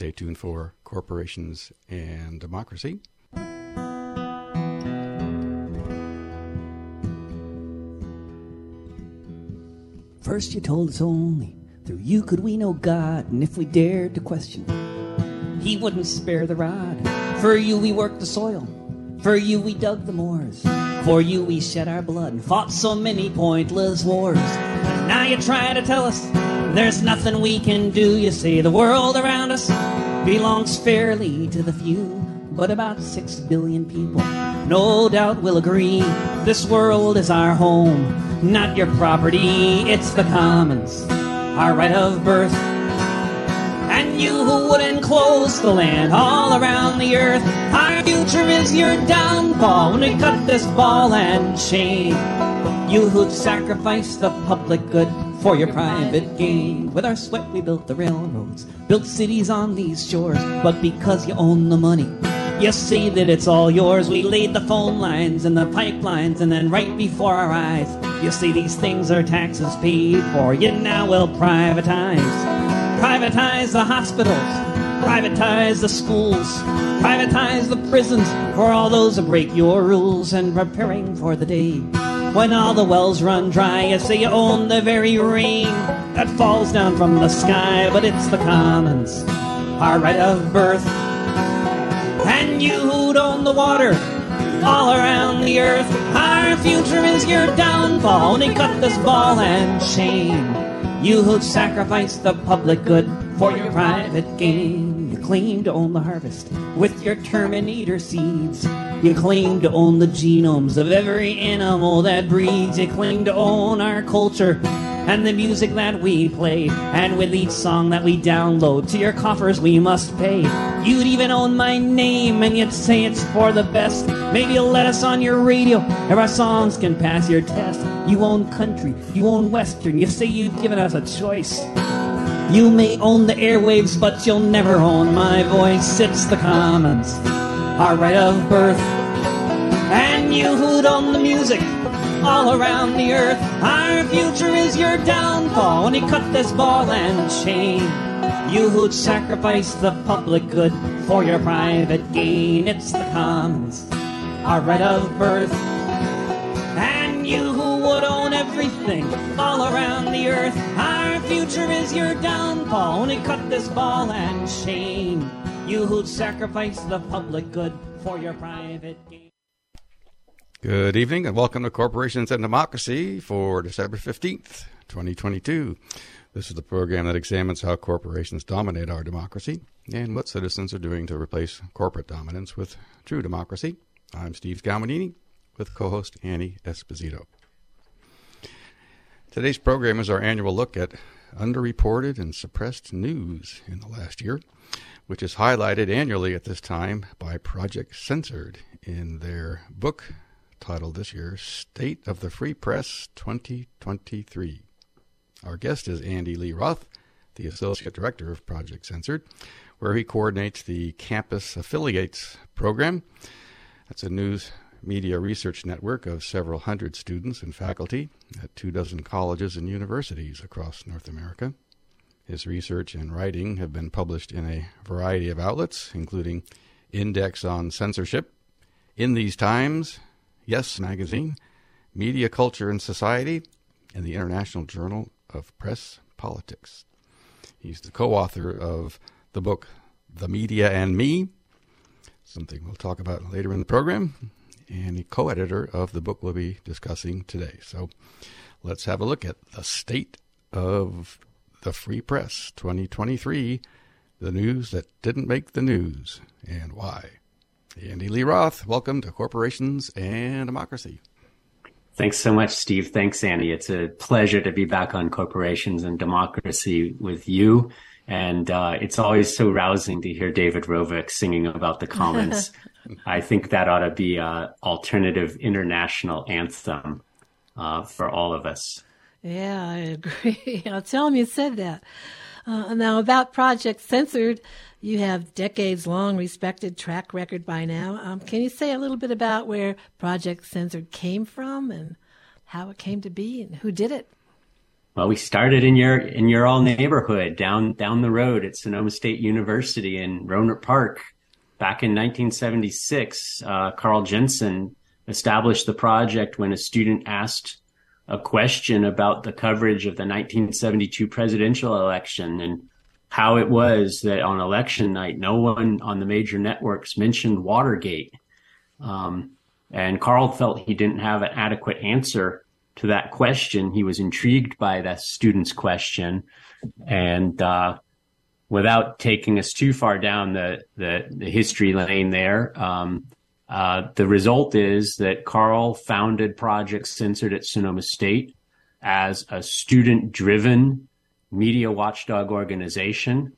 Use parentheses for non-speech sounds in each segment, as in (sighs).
Stay tuned for Corporations and Democracy. First, you told us only through you could we know oh God, and if we dared to question, He wouldn't spare the rod. For you, we worked the soil. For you, we dug the moors. For you, we shed our blood and fought so many pointless wars. Now you try to tell us there's nothing we can do. You see. the world around us belongs fairly to the few, but about six billion people no doubt will agree this world is our home, not your property. It's the commons, our right of birth. And you who would enclose the land all around the earth, our future is your downfall when we cut this ball and chain. You who'd sacrifice the public good for your private gain. With our sweat, we built the railroads, built cities on these shores. But because you own the money, you say that it's all yours. We laid the phone lines and the pipelines, and then right before our eyes, you see these things are taxes paid for. You now will privatize. Privatize the hospitals, privatize the schools, privatize the prisons for all those who break your rules and preparing for the day when all the wells run dry. You say you own the very rain that falls down from the sky, but it's the commons, our right of birth. And you who'd own the water all around the earth, our future is your downfall. Only cut this ball and chain. You who'd sacrifice the public good for your private gain. Claim to own the harvest with your Terminator seeds. You claim to own the genomes of every animal that breeds. You claim to own our culture and the music that we play. And with each song that we download to your coffers, we must pay. You'd even own my name, and you'd say it's for the best. Maybe you'll let us on your radio if our songs can pass your test. You own country, you own western. You say you've given us a choice. You may own the airwaves, but you'll never own my voice. It's the commons, our right of birth. And you who'd own the music all around the earth. Our future is your downfall when you cut this ball and chain. You who'd sacrifice the public good for your private gain. It's the commons, our right of birth. And you who would own everything all around the earth. Our future is your downfall you cut this ball and chain. You who'd sacrifice the public good for your private gain. Good evening and welcome to Corporations and Democracy for December 15th, 2022. This is the program that examines how corporations dominate our democracy and what citizens are doing to replace corporate dominance with true democracy. I'm Steve Scaminini with co host Annie Esposito. Today's program is our annual look at underreported and suppressed news in the last year, which is highlighted annually at this time by Project Censored in their book titled this year State of the Free Press 2023. Our guest is Andy Lee Roth, the Associate Director of Project Censored, where he coordinates the Campus Affiliates program. That's a news media research network of several hundred students and faculty at two dozen colleges and universities across North America. His research and writing have been published in a variety of outlets, including Index on Censorship, In These Times, Yes Magazine, Media Culture and Society, and the International Journal of Press Politics. He's the co author of the book The Media and Me, something we'll talk about later in the program, and the co editor of the book we'll be discussing today. So let's have a look at the state of the Free Press 2023, the news that didn't make the news, and why. Andy Lee Roth, welcome to Corporations and Democracy. Thanks so much, Steve. Thanks, Andy. It's a pleasure to be back on Corporations and Democracy with you. And uh, it's always so rousing to hear David Rovics singing about the commons. (laughs) I think that ought to be an alternative international anthem uh, for all of us. Yeah, I agree. (laughs) I'll tell him you said that. Uh, now, about Project Censored, you have decades long respected track record by now. Um, can you say a little bit about where Project Censored came from and how it came to be and who did it? Well, we started in your in your all neighborhood down down the road at Sonoma State University in Rohnert Park. Back in 1976, uh, Carl Jensen established the project when a student asked a question about the coverage of the 1972 presidential election and how it was that on election night, no one on the major networks mentioned Watergate. Um, and Carl felt he didn't have an adequate answer to that question. He was intrigued by that student's question. And uh, without taking us too far down the, the, the history lane there, um, uh, the result is that Carl founded Project Censored at Sonoma State as a student driven media watchdog organization.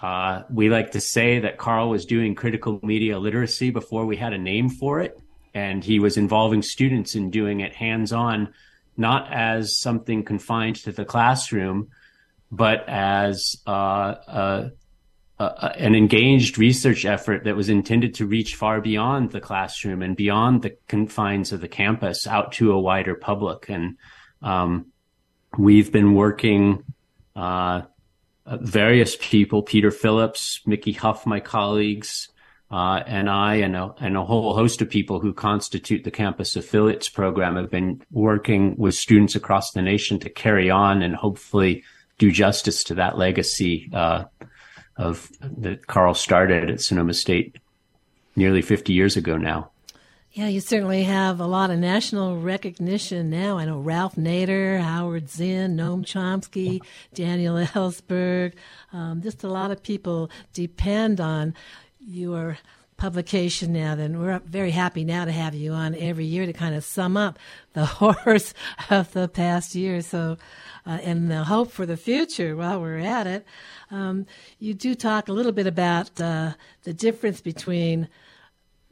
Uh, we like to say that Carl was doing critical media literacy before we had a name for it. And he was involving students in doing it hands on, not as something confined to the classroom, but as uh, a, uh, an engaged research effort that was intended to reach far beyond the classroom and beyond the confines of the campus out to a wider public. And um, we've been working, uh, various people, Peter Phillips, Mickey Huff, my colleagues, uh, and I and a, and a whole host of people who constitute the campus affiliates program have been working with students across the nation to carry on and hopefully do justice to that legacy uh, of that Carl started at Sonoma State nearly 50 years ago now. Yeah, you certainly have a lot of national recognition now. I know Ralph Nader, Howard Zinn, Noam Chomsky, Daniel Ellsberg. Um, just a lot of people depend on your publication now, then we're very happy now to have you on every year to kind of sum up the (laughs) horrors of the past year. So, uh, and the hope for the future while we're at it. Um, you do talk a little bit about uh, the difference between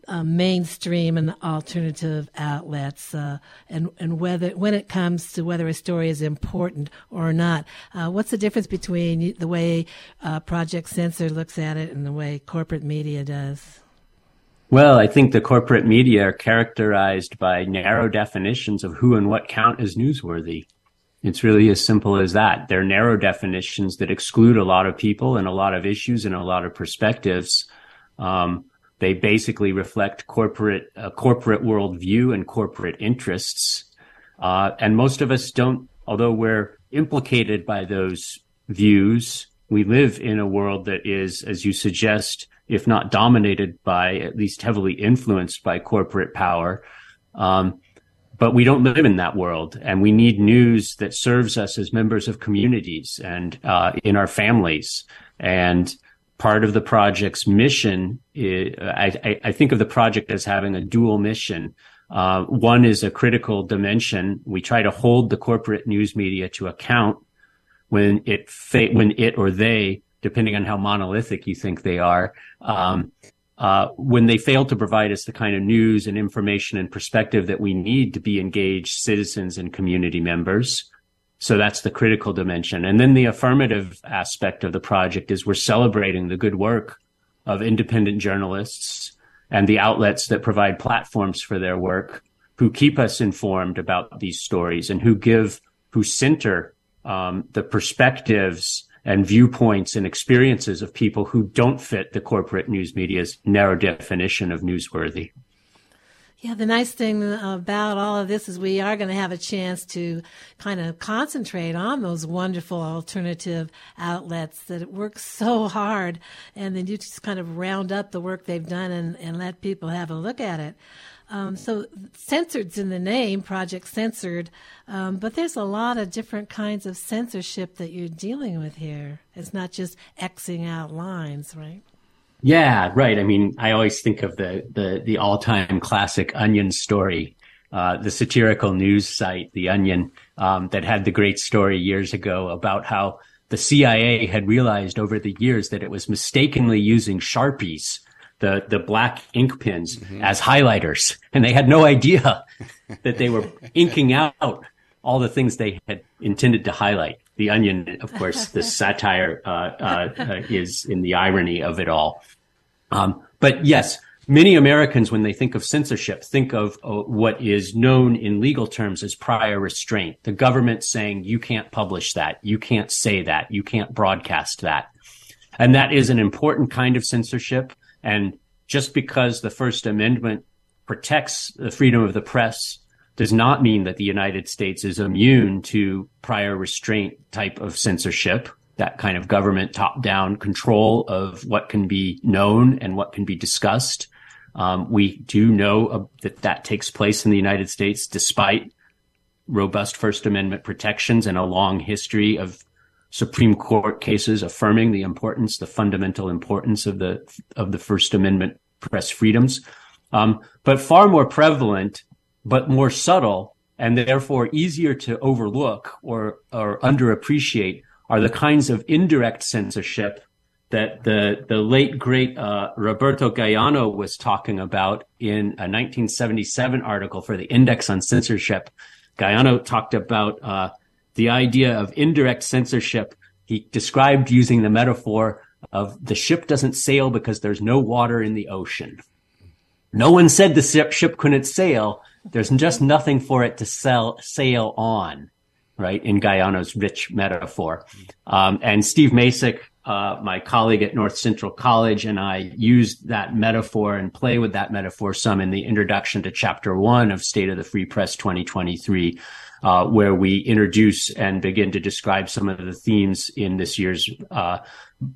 uh, mainstream and alternative outlets, uh, and and whether when it comes to whether a story is important or not. Uh, what's the difference between the way uh, Project Censor looks at it and the way corporate media does? Well, I think the corporate media are characterized by narrow definitions of who and what count as newsworthy. It's really as simple as that. They're narrow definitions that exclude a lot of people and a lot of issues and a lot of perspectives. Um, they basically reflect corporate uh, corporate worldview and corporate interests. Uh, and most of us don't, although we're implicated by those views, we live in a world that is, as you suggest, if not dominated by, at least heavily influenced by corporate power. Um, but we don't live in that world, and we need news that serves us as members of communities and uh, in our families. And part of the project's mission, is, I, I, think of the project as having a dual mission. Uh, one is a critical dimension. We try to hold the corporate news media to account when it fa- when it or they depending on how monolithic you think they are, um, uh, when they fail to provide us the kind of news and information and perspective that we need to be engaged citizens and community members. So that's the critical dimension. And then the affirmative aspect of the project is we're celebrating the good work of independent journalists and the outlets that provide platforms for their work who keep us informed about these stories and who give, who center um, the perspectives and viewpoints and experiences of people who don't fit the corporate news media's narrow definition of newsworthy. Yeah, the nice thing about all of this is we are going to have a chance to kind of concentrate on those wonderful alternative outlets that work so hard, and then you just kind of round up the work they've done and, and let people have a look at it. Um, so censored's in the name, Project Censored, um, but there's a lot of different kinds of censorship that you're dealing with here. It's not just Xing out lines, right? Yeah, right. I mean, I always think of the the, the all time classic Onion story, uh, the satirical news site, The Onion, um, that had the great story years ago about how the CIA had realized over the years that it was mistakenly using Sharpies the the black ink pens mm-hmm. as highlighters, and they had no idea (laughs) that they were inking out all the things they had intended to highlight. The Onion, of course, the (laughs) satire uh, uh, uh, is in the irony of it all. Um, but yes, many Americans, when they think of censorship, think of uh, what is known in legal terms as prior restraint. The government saying you can't publish that, you can't say that, you can't broadcast that. And that is an important kind of censorship. And just because the First Amendment protects the freedom of the press does not mean that the United States is immune to prior restraint type of censorship that kind of government top down control of what can be known and what can be discussed. Um, we do know uh, that that takes place in the United States despite robust First Amendment protections and a long history of Supreme Court cases affirming the importance, the fundamental importance of the of the First Amendment press freedoms. Um, but far more prevalent, but more subtle, and therefore easier to overlook or or underappreciate are the kinds of indirect censorship that the the late great uh, Roberto Galeano was talking about in a 1977 article for the Index on Censorship. Galeano talked about uh, the idea of indirect censorship. He described using the metaphor of the ship doesn't sail because there's no water in the ocean. No one said the ship, couldn't sail. There's just nothing for it to sell, sail on right? In Galeano's rich metaphor. Um, and Steve Macek, uh, my colleague at North Central College, and I used that metaphor and play with that metaphor some in the introduction to chapter one of State of the Free Press 2023. Uh, where we introduce and begin to describe some of the themes in this year's uh,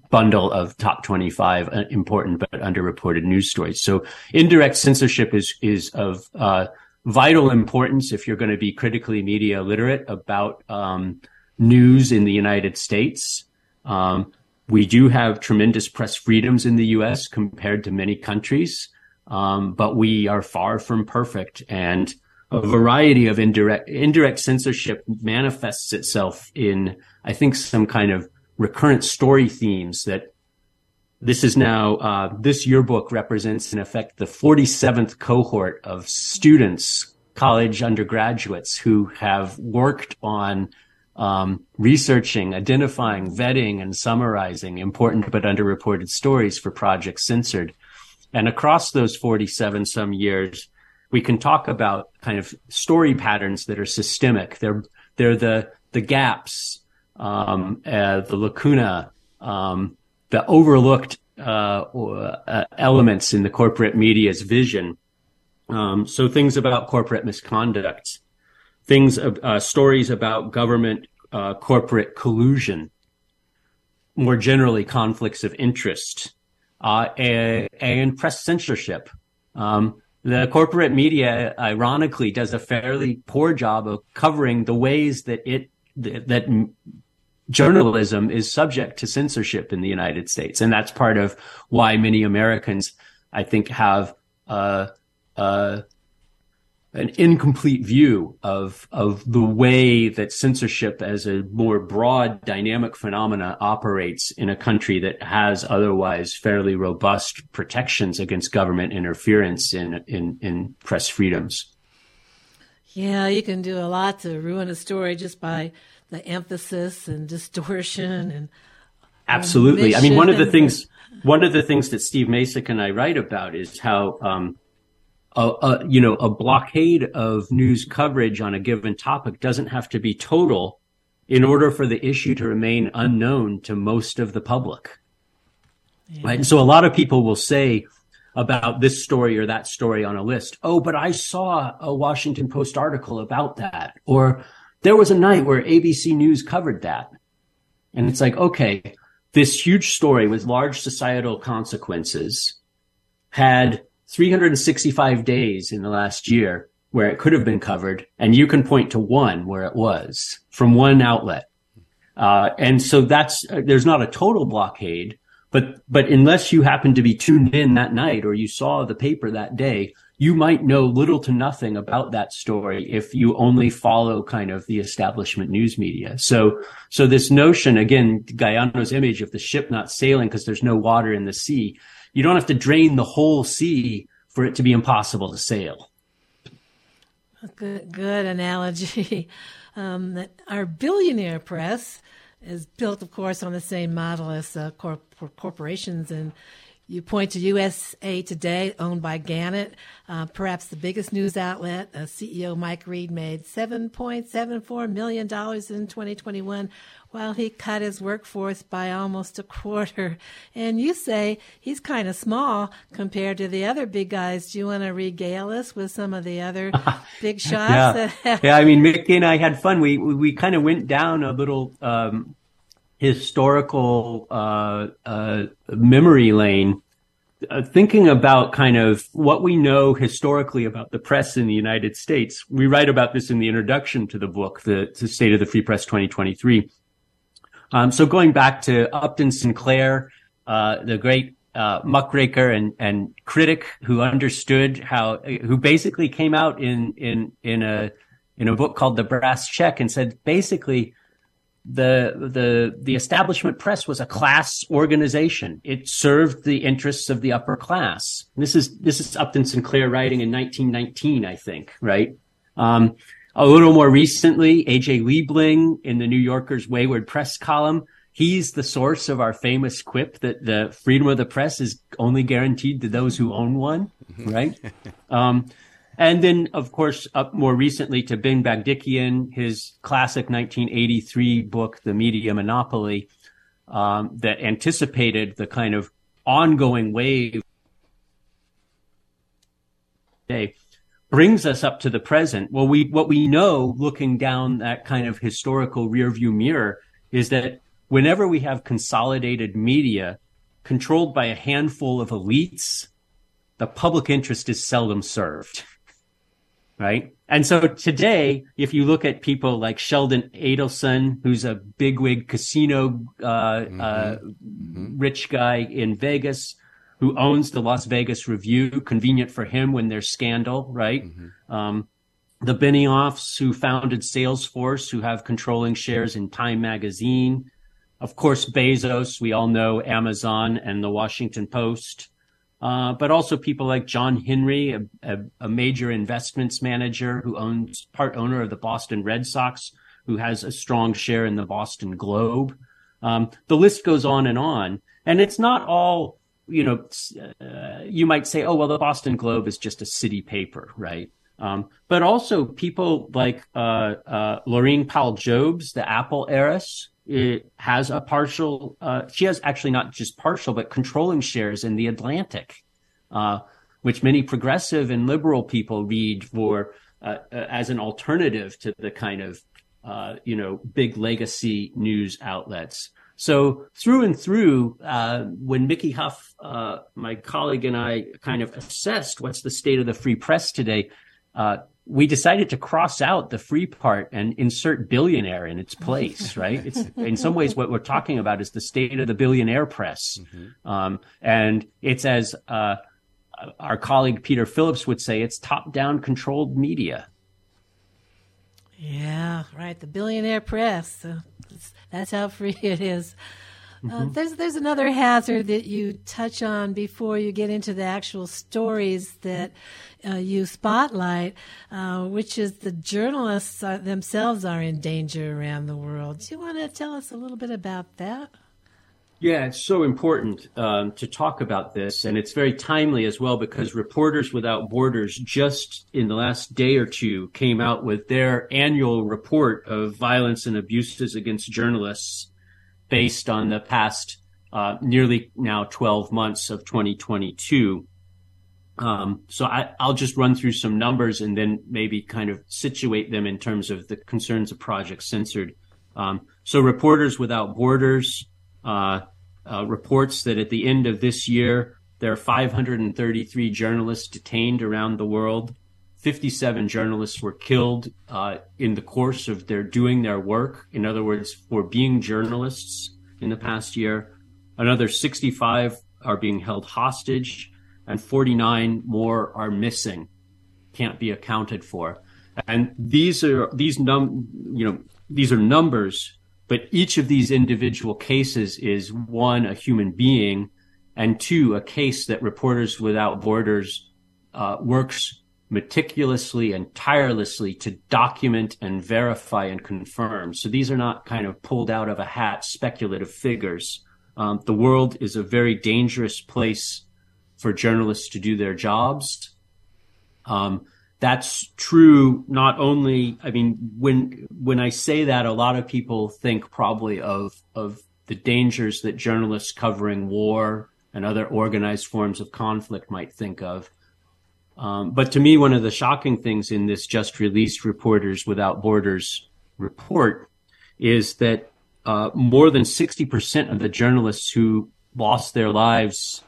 bundle of top 25 uh, important but underreported news stories. So indirect censorship is is of uh, vital importance if you're going to be critically media literate about um, news in the United States. Um, we do have tremendous press freedoms in the U.S. compared to many countries, um, but we are far from perfect. And a variety of indirect indirect censorship manifests itself in, I think, some kind of recurrent story themes that this is now, uh, this yearbook represents in effect the 47th cohort of students, college undergraduates who have worked on um, researching, identifying, vetting, and summarizing important but underreported stories for Project Censored. And across those 47 some years, we can talk about kind of story patterns that are systemic. They're, they're the, the gaps, um, uh, the lacuna, um, the overlooked uh, uh, elements in the corporate media's vision. Um, so things about corporate misconduct, things uh, stories about government uh, corporate collusion, more generally conflicts of interest, uh, and, and, press censorship. Um, the corporate media, ironically, does a fairly poor job of covering the ways that it that journalism is subject to censorship in the United States. And that's part of why many Americans, I think, have uh, uh, an incomplete view of of the way that censorship as a more broad dynamic phenomena operates in a country that has otherwise fairly robust protections against government interference in in, in press freedoms. Yeah, you can do a lot to ruin a story just by the emphasis and distortion and absolutely. I mean, one of the things one of the things that Steve Macek and I write about is how um, a, a, you know a blockade of news coverage on a given topic doesn't have to be total in order for the issue to remain unknown to most of the public. Yeah. Right. And so a lot of people will say about this story or that story on a list. Oh, but I saw a Washington Post article about that. Or there was a night where ABC News covered that. And it's like, okay, this huge story with large societal consequences had 365 days in the last year where it could have been covered. And you can point to one where it was from one outlet. Uh, and so that's, uh, there's not a total blockade, but, but unless you happen to be tuned in that night or you saw the paper that day, you might know little to nothing about that story if you only follow kind of the establishment news media. So, so this notion, again, Galeano's image of the ship not sailing because there's no water in the sea. You don't have to drain the whole sea for it to be impossible to sail. Good, good analogy. (laughs) Um, our billionaire press is built, of course, on the same model as uh, corp- corporations and You point to USA Today, owned by Gannett, uh, perhaps the biggest news outlet. Uh, CEO Mike Reed made $7.74 million in 2021 while he cut his workforce by almost a quarter. And you say he's kind of small compared to the other big guys. Do you want to regale us with some of the other (laughs) big shots? yeah. yeah, I mean, Mickey and I had fun. We, we, we kind of went down a little, um, historical uh, uh, memory lane, uh, thinking about kind of what we know historically about the press in the United States. We write about this in the introduction to the book, the, the State of the Free Press 2023. Um, so going back to Upton Sinclair, uh, the great uh, muckraker and, and critic who understood how, who basically came out in, in, in a, in a book called The Brass Check and said basically the the the establishment press was a class organization. It served the interests of the upper class. This is this is Upton Sinclair writing in 1919, I think, right? Um, a little more recently, AJ Liebling in the New Yorker's Wayward Press column. He's the source of our famous quip that the freedom of the press is only guaranteed to those who own one, right? (laughs) um, and then, of course, up more recently to Ben Bagdikian, his classic 1983 book, The Media Monopoly, um, that anticipated the kind of ongoing wave today brings us up to the present. Well, we, what we know looking down that kind of historical rearview mirror is that whenever we have consolidated media controlled by a handful of elites, the public interest is seldom served right? And so today, if you look at people like Sheldon Adelson, who's a bigwig casino uh, mm-hmm. uh, mm-hmm. rich guy in Vegas, who owns the Las Vegas Review, convenient for him when there's scandal, right? Mm-hmm. Um, the Benioffs, who founded Salesforce, who have controlling shares in Time Magazine. Of course, Bezos, we all know Amazon and the Washington Post. Uh, but also people like John Henry, a, a, a, major investments manager who owns part owner of the Boston Red Sox, who has a strong share in the Boston Globe. Um, the list goes on and on, and it's not all. You know, uh, you might say, "Oh, well, the Boston Globe is just a city paper, right?" Um, but also people like uh, uh Powell Jobs, the Apple heiress, has a partial, uh, she has actually not just partial, but controlling shares in the Atlantic, uh, which many progressive and liberal people read for uh, uh as an alternative to the kind of, you know, big legacy news outlets. So through and through, uh, when Mickey Huff, my colleague and I kind of assessed what's the state of the free press today, we decided to cross out the free part and insert billionaire in its place, (laughs) right? It's in some ways what we're talking about is the state of the billionaire press. Mm-hmm. Um, and it's as, uh, our colleague Peter Phillips would say, it's top down controlled media. Yeah, right. The billionaire press. That's how free (laughs) it is. Uh, mm-hmm. Uh, there's there's another hazard that you touch on before you get into the actual stories that uh, you spotlight, uh, which is the journalists are, themselves are in danger around the world. Do you want to tell us a little bit about that? Yeah, it's so important um, to talk about this, and it's very timely as well because Reporters Without Borders just in the last day or two came out with their annual report of violence and abuses against journalists based on the past uh, nearly now 12 months of 2022. Um, so I, will just run through some numbers and then maybe kind of situate them in terms of the concerns of Project Censored. Um, so Reporters Without Borders reports that at the end of this year, there are 533 journalists detained around the world. 57 journalists were killed uh, in the course of their doing their work. In other words, for being journalists in the past year. Another 65 are being held hostage, and 49 more are missing, can't be accounted for. And these are these num you know these are numbers, but each of these individual cases is one a human being, and two a case that Reporters Without Borders uh, works meticulously and tirelessly to document and verify and confirm. So these are not kind of pulled out of a hat speculative figures. Um, the world is a very dangerous place for journalists to do their jobs. Um, that's true not only i mean when when i say that a lot of people think probably of of the dangers that journalists covering war and other organized forms of conflict might think of. Um, but to me one of the shocking things in this just released reporters without borders report is that uh, more than 60% of the journalists who lost their lives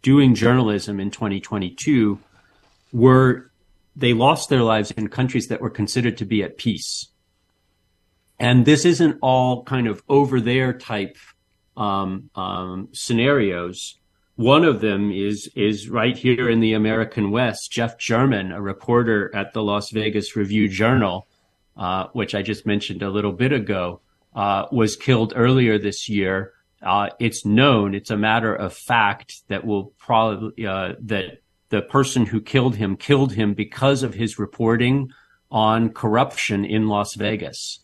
doing journalism in 2022 were they lost their lives in countries that were considered to be at peace. And this isn't all kind of over there type um, um, scenarios. One of them is is right here in the American West. Jeff German, a reporter at the Las Vegas Review Journal, uh, which I just mentioned a little bit ago, uh, was killed earlier this year. Uh, it's known; it's a matter of fact that will probably uh, that the person who killed him killed him because of his reporting on corruption in Las Vegas.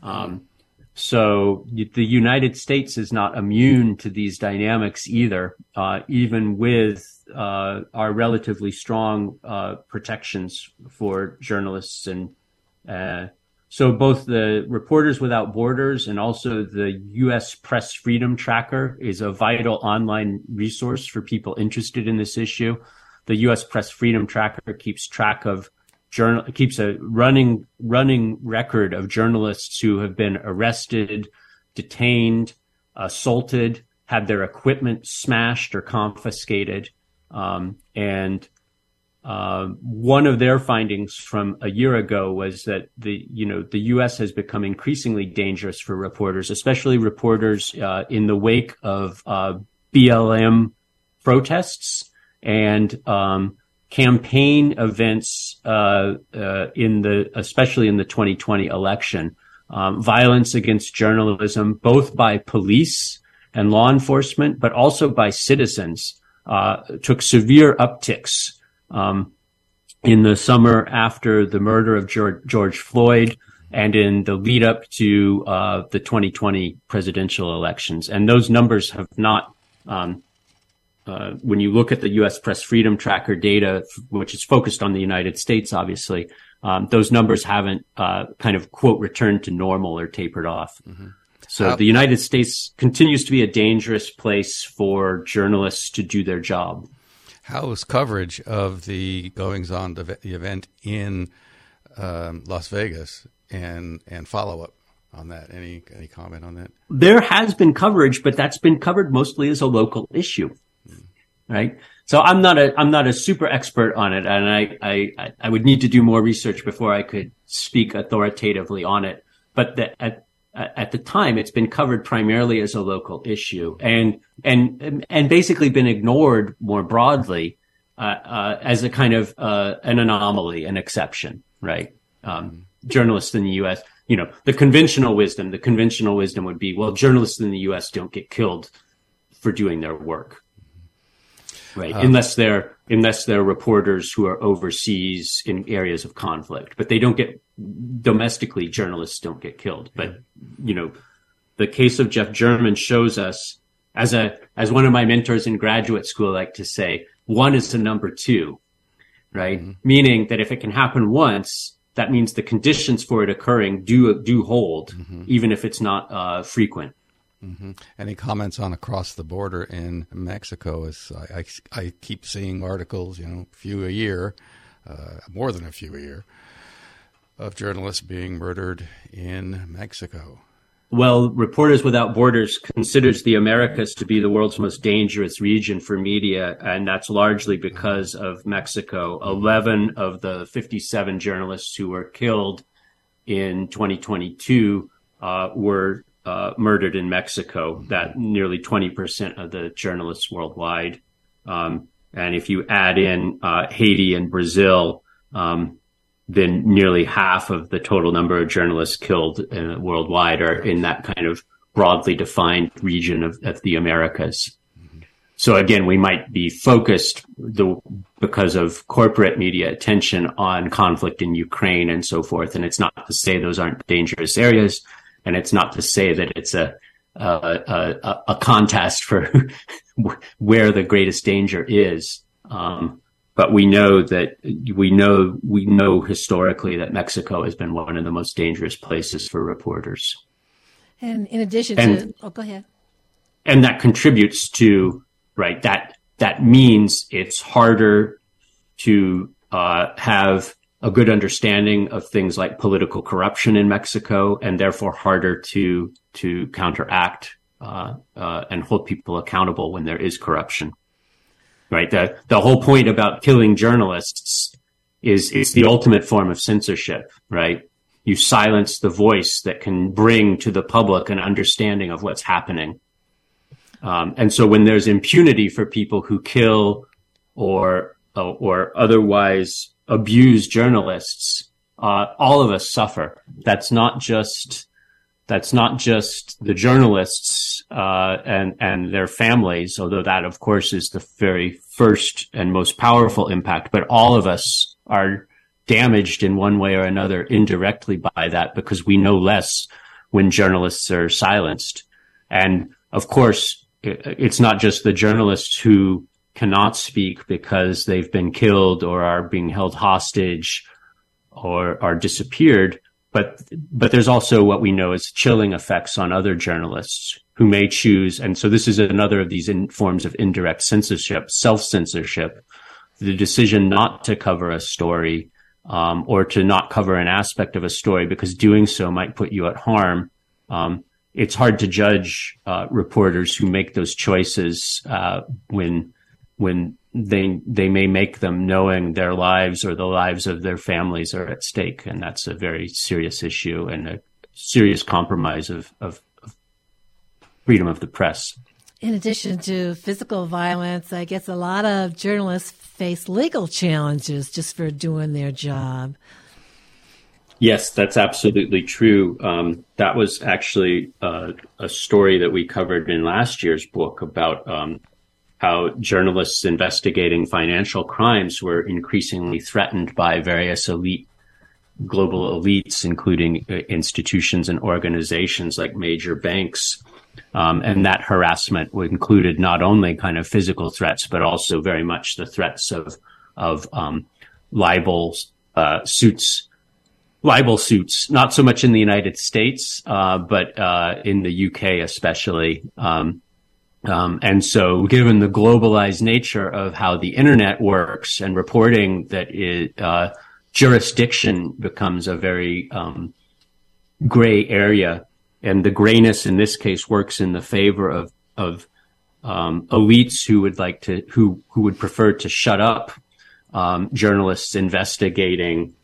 Um, so the United States is not immune to these dynamics either, uh, even with uh, our relatively strong uh, protections for journalists and uh, so both the Reporters Without Borders and also the U.S. Press Freedom Tracker is a vital online resource for people interested in this issue the U.S. Press Freedom Tracker keeps track of journal keeps a running running record of journalists who have been arrested, detained, assaulted, had their equipment smashed or confiscated, um, and uh, one of their findings from a year ago was that the you know the U.S. has become increasingly dangerous for reporters, especially reporters uh, in the wake of uh, BLM protests and um, campaign events uh, uh, in the especially in the 2020 election. Um, violence against journalism, both by police and law enforcement, but also by citizens, uh, took severe upticks um, in the summer after the murder of George, George Floyd and in the lead up to uh, the 2020 presidential elections. And those numbers have not um, uh, when you look at the U.S. Press Freedom Tracker data, which is focused on the United States, obviously, um, those numbers haven't uh, kind of quote returned to normal or tapered off. Mm-hmm. So the United States continues to be a dangerous place for journalists to do their job. How is coverage of the goings on the event in um, Las Vegas and and follow up on that? Any any comment on that? There has been coverage, but that's been covered mostly as a local issue right? So I'm not a I'm not a super expert on it, and I I I would need to do more research before I could speak authoritatively on it. But the, at at the time, it's been covered primarily as a local issue, and and and basically been ignored more broadly uh, uh, as a kind of uh, an anomaly, an exception, right? Um, journalists in the U.S. You know, the conventional wisdom, the conventional wisdom would be, well, journalists in the U.S. don't get killed for doing their work right? Um, unless they're unless they're reporters who are overseas in areas of conflict, but they don't get domestically. Journalists don't get killed, but you know, the case of Jeff German shows us as a as one of my mentors in graduate school like to say, one is to number two, right? Mm-hmm. Meaning that if it can happen once, that means the conditions for it occurring do do hold, mm-hmm. even if it's not uh, frequent. Mm-hmm. Any comments on across the border in Mexico? Is I, I, I keep seeing articles, you know, few a year, uh, more than a few a year, of journalists being murdered in Mexico. Well, Reporters Without Borders considers the Americas to be the world's most dangerous region for media, and that's largely because of Mexico. 11 of the 57 journalists who were killed in 2022 uh, were uh, murdered in Mexico, that nearly 20% of the journalists worldwide. Um, and if you add in uh, Haiti and Brazil, um, then nearly half of the total number of journalists killed uh, worldwide are in that kind of broadly defined region of, of the Americas. So again, we might be focused the, because of corporate media attention on conflict in Ukraine and so forth. And it's not to say those aren't dangerous areas. And it's not to say that it's a a, a, a contest for (laughs) where the greatest danger is. Um, but we know that we know we know historically that Mexico has been one of the most dangerous places for reporters. And in addition and, to, oh, go ahead. And that contributes to right that that means it's harder to uh, have a good understanding of things like political corruption in Mexico, and therefore harder to to counteract uh, uh, and hold people accountable when there is corruption. Right. The the whole point about killing journalists is is the ultimate form of censorship. Right. You silence the voice that can bring to the public an understanding of what's happening. Um, and so when there's impunity for people who kill or or otherwise abuse journalists, uh, all of us suffer. That's not just that's not just the journalists uh, and and their families, although that of course is the very first and most powerful impact. But all of us are damaged in one way or another indirectly by that because we know less when journalists are silenced. And of course, it's not just the journalists who cannot speak because they've been killed or are being held hostage or are disappeared. But, but there's also what we know as chilling effects on other journalists who may choose. And so this is another of these in, forms of indirect censorship, self-censorship, the decision not to cover a story, um, or to not cover an aspect of a story because doing so might put you at harm. Um, it's hard to judge uh, reporters who make those choices uh, when when they they may make them knowing their lives or the lives of their families are at stake, and that's a very serious issue and a serious compromise of, of, of freedom of the press. In addition to physical violence, I guess a lot of journalists face legal challenges just for doing their job. Yes, that's absolutely true. Um, that was actually uh, a story that we covered in last year's book about um, how journalists investigating financial crimes were increasingly threatened by various elite global elites, including uh, institutions and organizations like major banks. Um, and that harassment included not only kind of physical threats, but also very much the threats of of um, libel uh, suits, libel suits. Not so much in the United States, uh, but uh, in the UK especially. Um, um, and so, given the globalized nature of how the internet works and reporting, that it, uh, jurisdiction becomes a very um, gray area, and the grayness in this case works in the favor of of um, elites who would like to who who would prefer to shut up um, journalists investigating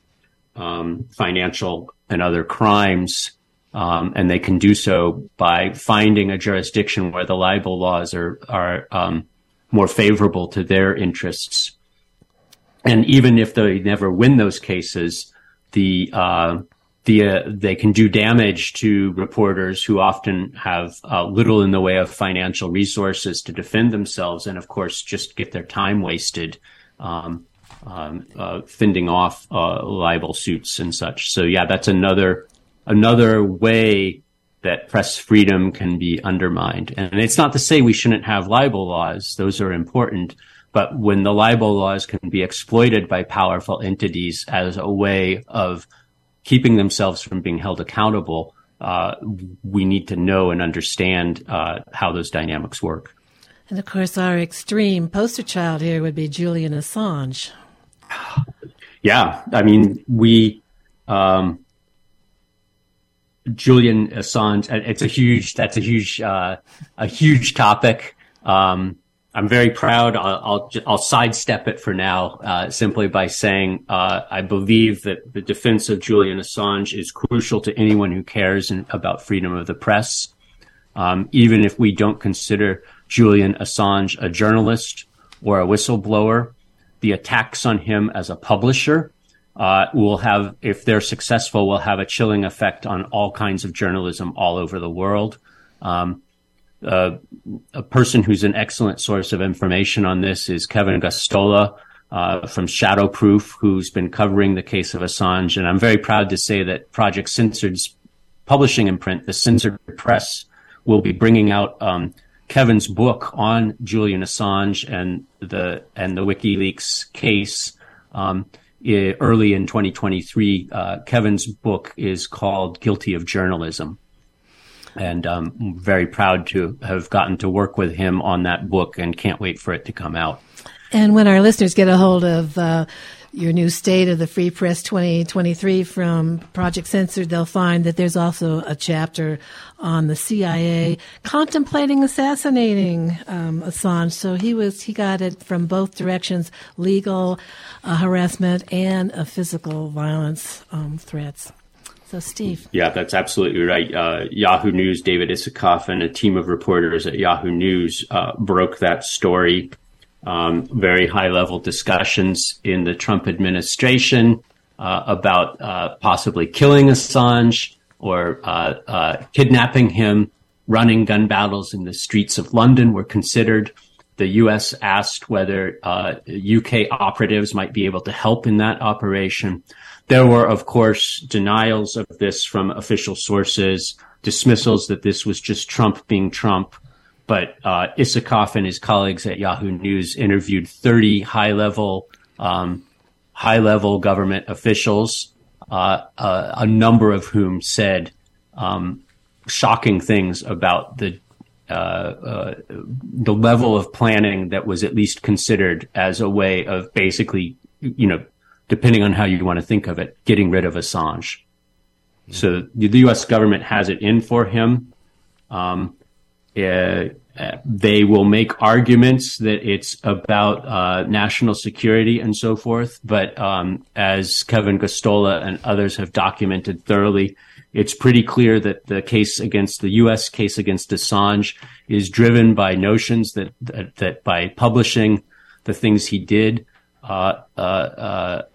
um, financial and other crimes um, and they can do so by finding a jurisdiction where the libel laws are are um, more favorable to their interests. And even if they never win those cases, the uh, the uh, they can do damage to reporters who often have uh, little in the way of financial resources to defend themselves, and of course, just get their time wasted. Um, um, uh, fending off uh, libel suits and such. So yeah, that's another another way that press freedom can be undermined. And it's not to say we shouldn't have libel laws. Those are important. But when the libel laws can be exploited by powerful entities as a way of keeping themselves from being held accountable, uh, we need to know and understand uh, how those dynamics work. And of course, our extreme poster child here would be Julian Assange. (sighs) Yeah, I mean, we um, Julian Assange. It's a huge. That's a huge. Uh, a huge topic. Um, I'm very proud. I'll, I'll, I'll sidestep it for now, uh, simply by saying uh, I believe that the defense of Julian Assange is crucial to anyone who cares in, about freedom of the press. Um, even if we don't consider Julian Assange a journalist or a whistleblower, the attacks on him as a publisher uh, will have, if they're successful, will have a chilling effect on all kinds of journalism all over the world. Um, uh, a person who's an excellent source of information on this is Kevin Gosztola uh, from Shadowproof, who's been covering the case of Assange. And I'm very proud to say that Project Censored's publishing imprint, the Censored Press, will be bringing out um, Kevin's book on Julian Assange and the and the WikiLeaks case. Um, early in 2023, uh, Kevin's book is called "Guilty of Journalism," and I'm um, very proud to have gotten to work with him on that book, and can't wait for it to come out. And when our listeners get a hold of uh, your new State of the Free Press 2023 from Project Censored, they'll find that there's also a chapter on the CIA contemplating assassinating um, Assange. So he was he got it from both directions: legal uh, harassment and uh, physical violence um, threats. So, Steve. Yeah, that's absolutely right. Uh, Yahoo News, David Isikoff, and a team of reporters at Yahoo News uh, broke that story um, very high level discussions in the Trump administration uh, about uh, possibly killing Assange or uh, uh kidnapping him. Running gun battles in the streets of London were considered. The U.S. asked whether UK uh, operatives might be able to help in that operation. There were, of course, denials of this from official sources, dismissals that this was just Trump being Trump. But uh, Isikoff and his colleagues at Yahoo News interviewed 30 high level um, high level government officials, uh, uh, a number of whom said um, shocking things about the uh, uh, the level of planning that was at least considered as a way of basically, you know, depending on how you want to think of it, getting rid of Assange. So the U.S. government has it in for him. Um, uh, they will make arguments that it's about uh, national security and so forth. But um, as Kevin Gosztola and others have documented thoroughly, it's pretty clear that the case against the U.S. case against Assange is driven by notions that that, that by publishing the things he did, uh, uh,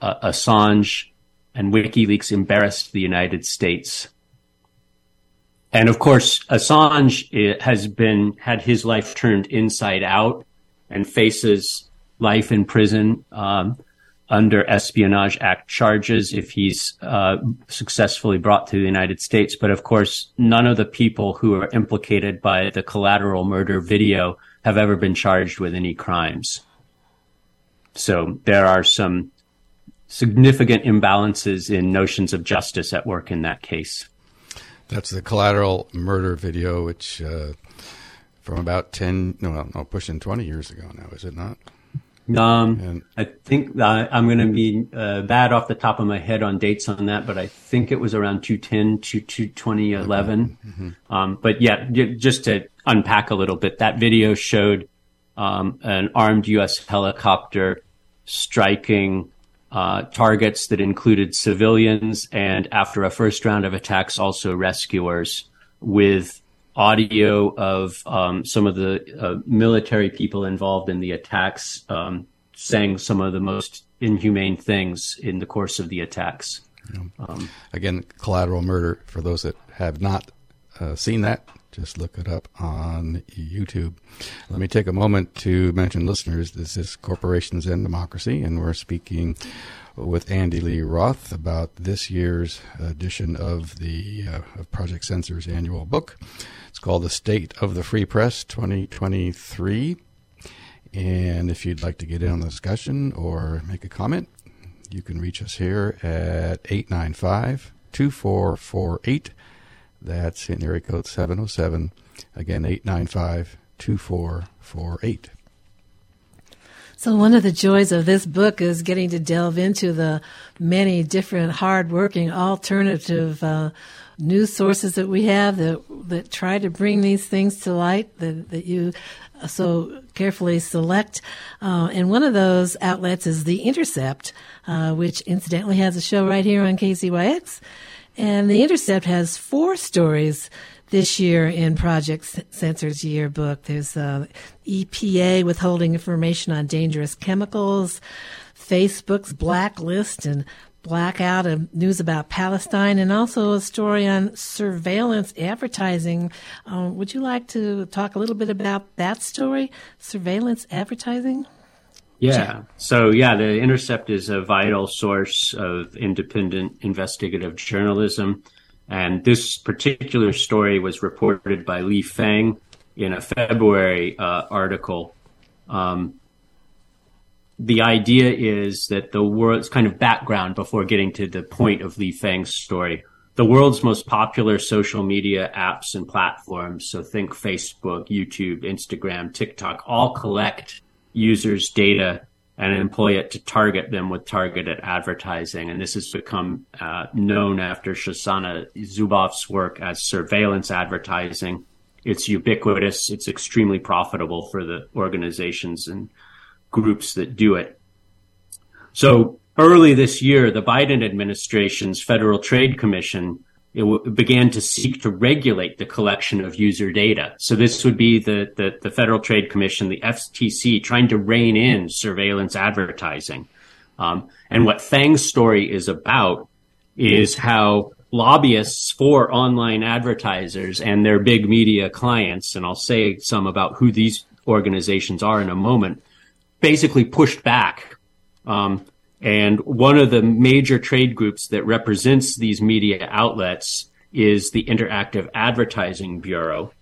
uh Assange and WikiLeaks embarrassed the United States and of course, Assange eh, has been had his life turned inside out and faces life in prison um, under Espionage Act charges if he's uh, successfully brought to the United States. But of course, none of the people who are implicated by the collateral murder video have ever been charged with any crimes. So there are some significant imbalances in notions of justice at work in that case. That's the collateral murder video, which uh, from about ten, no, no, pushing twenty years ago now, is it not? Um, and, I think uh, I'm going to be uh, bad off the top of my head on dates on that, but I think it was around 210 to 2011. Mm-hmm. Um, but yeah, just to unpack a little bit, that video showed um, an armed U.S. helicopter striking uh, targets that included civilians and after a first round of attacks, also rescuers with audio of um, some of the uh, military people involved in the attacks um, saying some of the most inhumane things in the course of the attacks. Um, Again, collateral murder, for those that have not uh, seen that, just look it up on YouTube. Let me take a moment to mention, listeners, this is Corporations and Democracy, and we're speaking with Andy Lee Roth about this year's edition of the uh, of Project Censored's annual book. It's called The State of the Free Press 2023. And if you'd like to get in on the discussion or make a comment, you can reach us here at 895 2448 that's in area code 707. Again, 895 2448. So, one of the joys of this book is getting to delve into the many different hardworking alternative uh, news sources that we have that, that try to bring these things to light that, that you so carefully select. Uh, and one of those outlets is The Intercept, uh, which incidentally has a show right here on KZYX. And The Intercept has four stories this year in Project Censored's yearbook. There's uh, EPA withholding information on dangerous chemicals, Facebook's blacklist and blackout of news about Palestine, and also a story on surveillance advertising. Um, would you like to talk a little bit about that story, surveillance advertising? Yeah. So, yeah, the Intercept is a vital source of independent investigative journalism. And this particular story was reported by Lee Fang, in a February uh, article. Um, the idea is that the world's kind of background before getting to the point of Lee Fang's story. The world's most popular social media apps and platforms, so think Facebook, YouTube, Instagram, TikTok, all collect users' data and employ it to target them with targeted advertising. And this has become uh, known after Shoshana Zuboff's work as surveillance advertising. It's ubiquitous. It's extremely profitable for the organizations and groups that do it. So early this year, the Biden administration's Federal Trade Commission w- began to seek to regulate the collection of user data. So this would be the, the, the Federal Trade Commission, the FTC, trying to rein in surveillance advertising. Um, and what Fang's story is about is how lobbyists for online advertisers and their big media clients, and I'll say some about who these organizations are in a moment, basically pushed back. Um, and one of the major trade groups that represents these media outlets is the Interactive Advertising Bureau.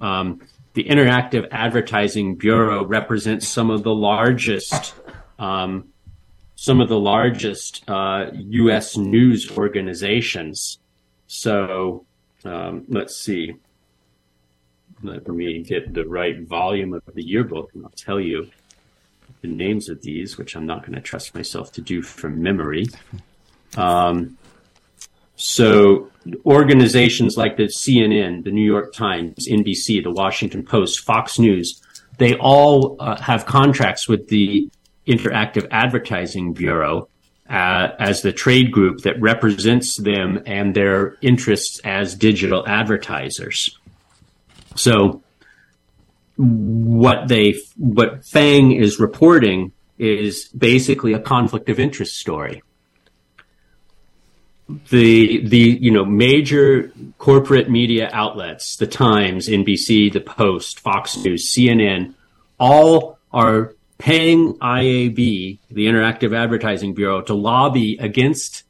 Um, the Interactive Advertising Bureau represents some of the largest, um, some of the largest uh, U.S. news organizations. So um, let's see. Let me get the right volume of the yearbook, and I'll tell you the names of these, which I'm not going to trust myself to do from memory. Um, so organizations like the CNN, the New York Times, NBC, the Washington Post, Fox News, they all uh, have contracts with the Interactive Advertising Bureau uh, as the trade group that represents them and their interests as digital advertisers. So what they what Fang is reporting is basically a conflict of interest story. The the you know major corporate media outlets, the Times, NBC, the Post, Fox News, CNN, all are paying IAB, the Interactive Advertising Bureau, to lobby against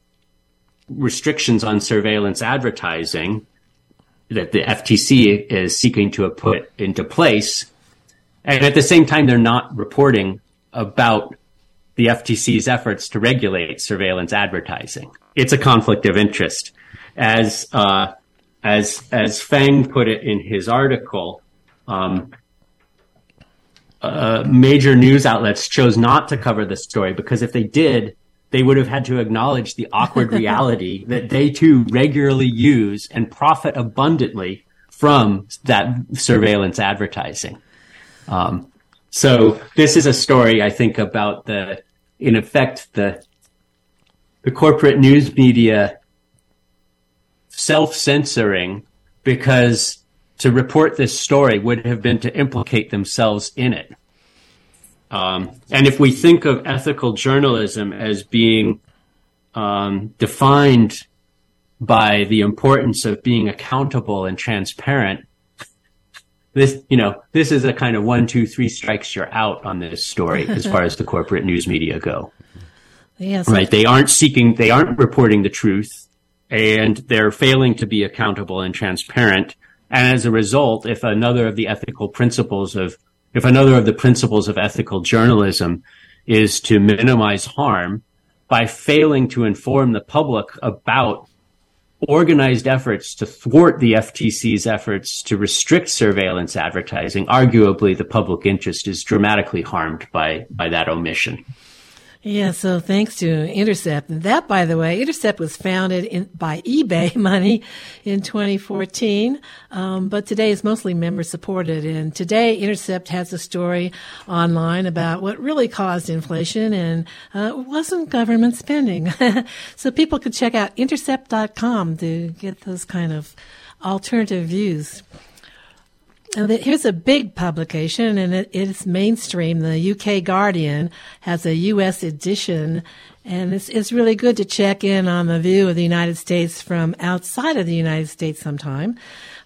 restrictions on surveillance advertising that the FTC is seeking to put into place. And at the same time, they're not reporting about the FTC's efforts to regulate surveillance advertising. It's a conflict of interest. As, uh, as, as Fang put it in his article, um, uh, major news outlets chose not to cover the story because if they did, they would have had to acknowledge the awkward (laughs) reality that they too regularly use and profit abundantly from that surveillance advertising. Um, so this is a story I think about the, in effect, the the corporate news media self-censoring because to report this story would have been to implicate themselves in it. Um, and if we think of ethical journalism as being um, defined by the importance of being accountable and transparent, this, you know, this is a kind of one, two, three strikes you're out on this story as far as the corporate news media go. Yes. Right. They aren't seeking, they aren't reporting the truth and they're failing to be accountable and transparent. And as a result, if another of the ethical principles of if another of the principles of ethical journalism is to minimize harm by failing to inform the public about organized efforts to thwart the FTC's efforts to restrict surveillance advertising, arguably the public interest is dramatically harmed by, by that omission. Yeah, so thanks to Intercept. That, by the way, Intercept was founded in, by eBay (laughs) money in 2014, um, but today is mostly member supported. And today, Intercept has a story online about what really caused inflation and uh, wasn't government spending. (laughs) so people could check out intercept.com to get those kind of alternative views. Here's a big publication, and it is mainstream. The UK Guardian has a US edition, and it's, it's really good to check in on the view of the United States from outside of the United States sometime.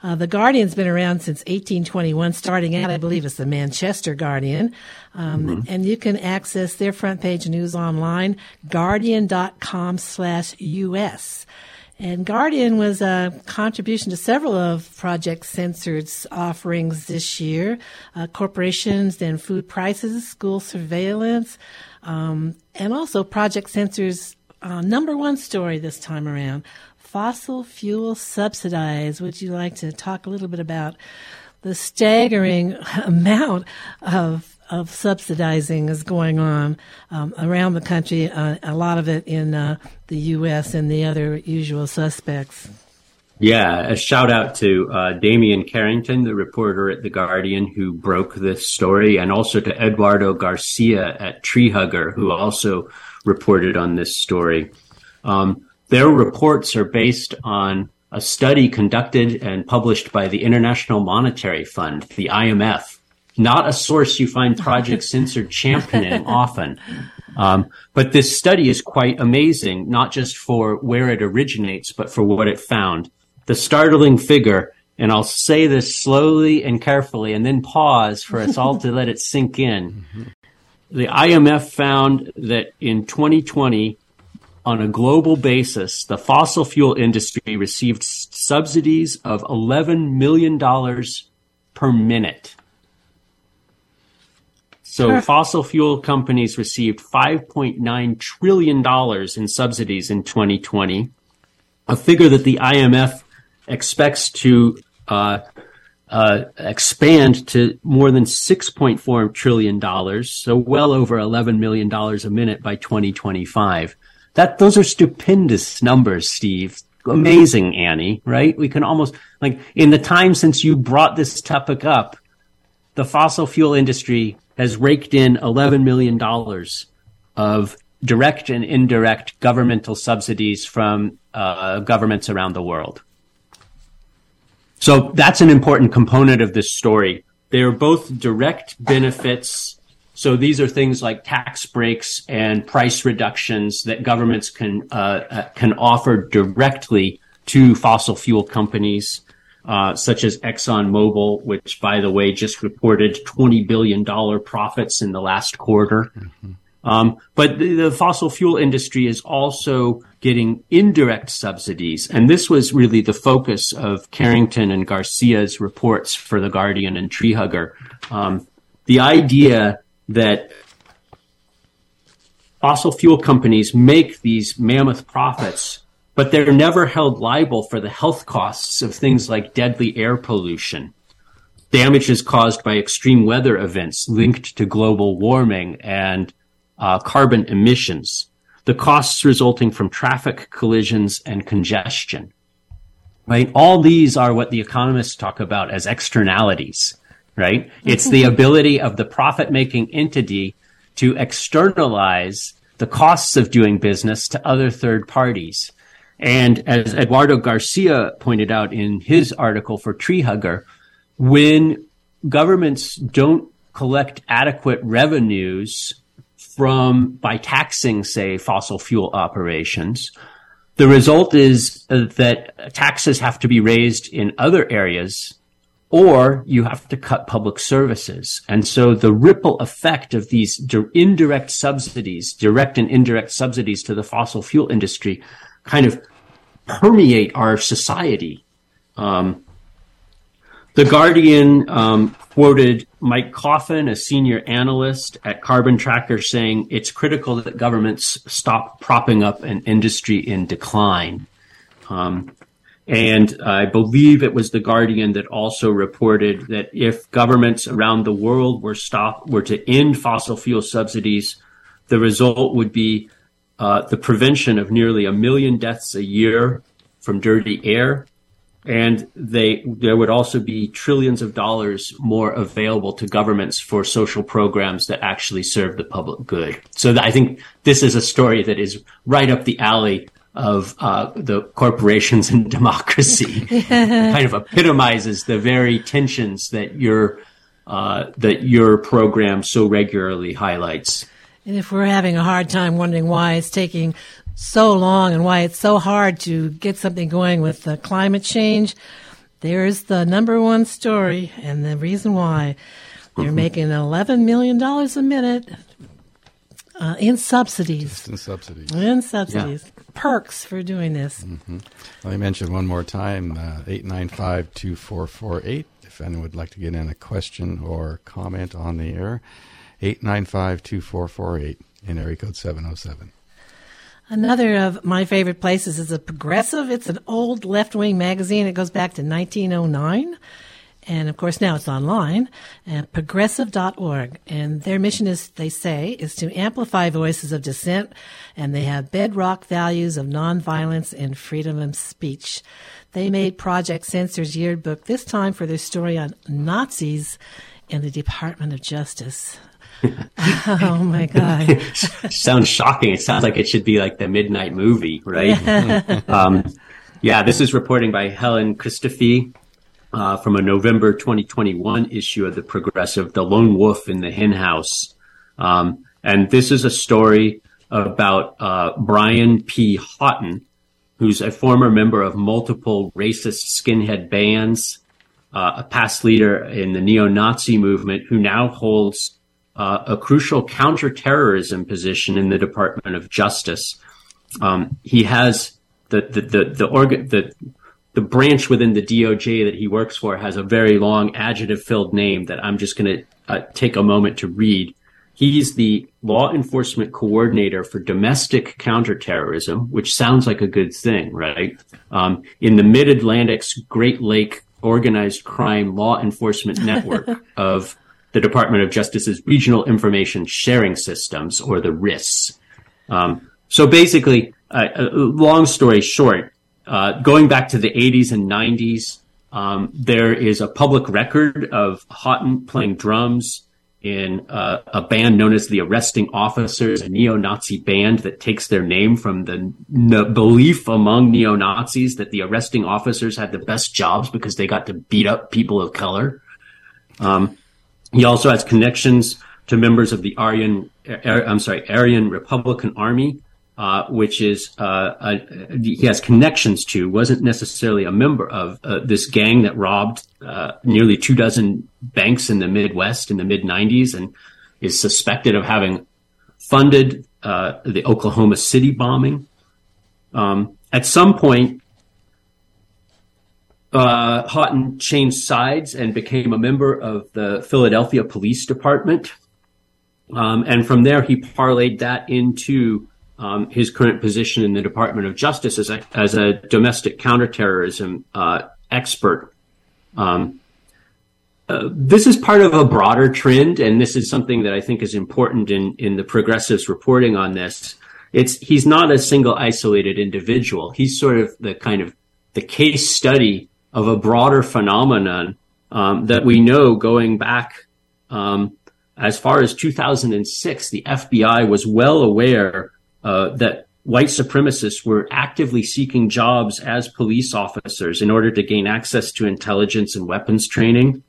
Uh, the Guardian's been around since 1821, starting out, I believe, as the Manchester Guardian. Um, mm-hmm. And you can access their front page news online, guardian.com slash US. And Guardian was a contribution to several of Project Censored's offerings this year uh, corporations and food prices, school surveillance, um, and also Project Censored's uh, number one story this time around fossil fuel subsidized. Would you like to talk a little bit about the staggering (laughs) amount of of subsidizing is going on um, around the country, uh, a lot of it in uh, the U.S. and the other usual suspects. Yeah, a shout out to uh, Damian Carrington, the reporter at The Guardian, who broke this story, and also to Eduardo Garcia at Treehugger, who also reported on this story. Um, their reports are based on a study conducted and published by the International Monetary Fund, the IMF, not a source you find (laughs) Project Censored championing often. Um, but this study is quite amazing, not just for where it originates, but for what it found. The startling figure, and I'll say this slowly and carefully and then pause for us all to let it sink in. (laughs) The IMF found that in 2020, on a global basis, the fossil fuel industry received subsidies of $11 million per minute. So fossil fuel companies received $5.9 trillion in subsidies in 2020, a figure that the IMF expects to uh, uh, expand to more than $6.4 trillion, so well over $11 million a minute by 2025. That, those are stupendous numbers, Steve. Amazing, Annie, right? We can almost, like, in the time since you brought this topic up, the fossil fuel industry has raked in $11 million of direct and indirect governmental subsidies from uh, governments around the world. So that's an important component of this story. They are both direct benefits. So these are things like tax breaks and price reductions that governments can uh, uh, can offer directly to fossil fuel companies uh, such as ExxonMobil, which, by the way, just reported $20 billion profits in the last quarter. Mm-hmm. Um, but the, the, fossil fuel industry is also getting indirect subsidies. And this was really the focus of Carrington and Garcia's reports for The Guardian and Treehugger. Um, the idea that fossil fuel companies make these mammoth profits but they're never held liable for the health costs of things like deadly air pollution, damages caused by extreme weather events linked to global warming and uh, carbon emissions, the costs resulting from traffic collisions and congestion. Right? All these are what the economists talk about as externalities, right? It's the ability of the profit making entity to externalize the costs of doing business to other third parties. And as Eduardo Garcia pointed out in his article for Treehugger, when governments don't collect adequate revenues from by taxing, say, fossil fuel operations, the result is that taxes have to be raised in other areas or you have to cut public services. And so the ripple effect of these indirect subsidies, direct and indirect subsidies to the fossil fuel industry kind of permeate our society. Um, the Guardian um, quoted Mike Coffin, a senior analyst at Carbon Tracker, saying it's critical that governments stop propping up an industry in decline. Um, and I believe it was the Guardian that also reported that if governments around the world were stop were to end fossil fuel subsidies, the result would be uh, the prevention of nearly a million deaths a year from dirty air. And they, there would also be trillions of dollars more available to governments for social programs that actually serve the public good. So I think this is a story that is right up the alley of uh, the corporations (laughs) and democracy. (laughs) kind of epitomizes the very tensions that your uh, that your program so regularly highlights. And if we're having a hard time wondering why it's taking so long and why it's so hard to get something going with uh, climate change, there's the number one story and the reason why. They're mm-hmm. making $11 million a minute uh, in subsidies. Just in subsidies. In subsidies. Yeah. perks for doing this. Mm-hmm. Let me mention one more time uh, 895 2448. If anyone would like to get in a question or comment on the air, 895 2448 in area code 707. Another of my favorite places is a Progressive. It's an old left wing magazine. It goes back to 1909. And of course, now it's online at progressive.org. And their mission is, they say, is to amplify voices of dissent. And they have bedrock values of nonviolence and freedom of speech. They made (laughs) Project Censored's yearbook this time for their story on Nazis in the Department of Justice. (laughs) oh my god! (laughs) sounds shocking. It sounds like it should be like the midnight movie, right? (laughs) um, yeah, this is reporting by Helen Christophi uh, from a November 2021 issue of the Progressive, "The Lone Wolf in the Hen House," um, and this is a story about uh, Brian P. Haughton, who's a former member of multiple racist skinhead bands, uh, a past leader in the neo-Nazi movement, who now holds uh, a crucial counterterrorism position in the Department of Justice. Um, he has the the the the, organ, the the branch within the DOJ that he works for has a very long adjective filled name that I'm just going to uh, take a moment to read. He's the law enforcement coordinator for domestic counterterrorism, which sounds like a good thing, right? Um, in the Mid Atlantic's Great Lake Organized Crime Law Enforcement Network (laughs) of the Department of Justice's Regional Information Sharing Systems, or the RISS. Um, so basically, uh, uh, long story short, uh, going back to the 80s and 90s, um, there is a public record of Haughton playing drums in uh, a band known as the Arresting Officers, a neo-Nazi band that takes their name from the n- belief among neo-Nazis that the arresting officers had the best jobs because they got to beat up people of color. Um, he also has connections to members of the Aryan, I'm sorry, Aryan Republican Army, uh, which is uh, a, he has connections to. wasn't necessarily a member of uh, this gang that robbed uh, nearly two dozen banks in the Midwest in the mid '90s, and is suspected of having funded uh, the Oklahoma City bombing. Um, at some point, uh, Haughton changed sides and became a member of the Philadelphia Police Department. Um, and from there, he parlayed that into um, his current position in the Department of Justice as a, as a domestic counterterrorism uh, expert. Um, uh, this is part of a broader trend, and this is something that I think is important in, in the progressives reporting on this. It's he's not a single isolated individual. He's sort of the kind of the case study of a broader phenomenon um, that we know going back um, as far as 2006. The FBI was well aware uh, that white supremacists were actively seeking jobs as police officers in order to gain access to intelligence and weapons training.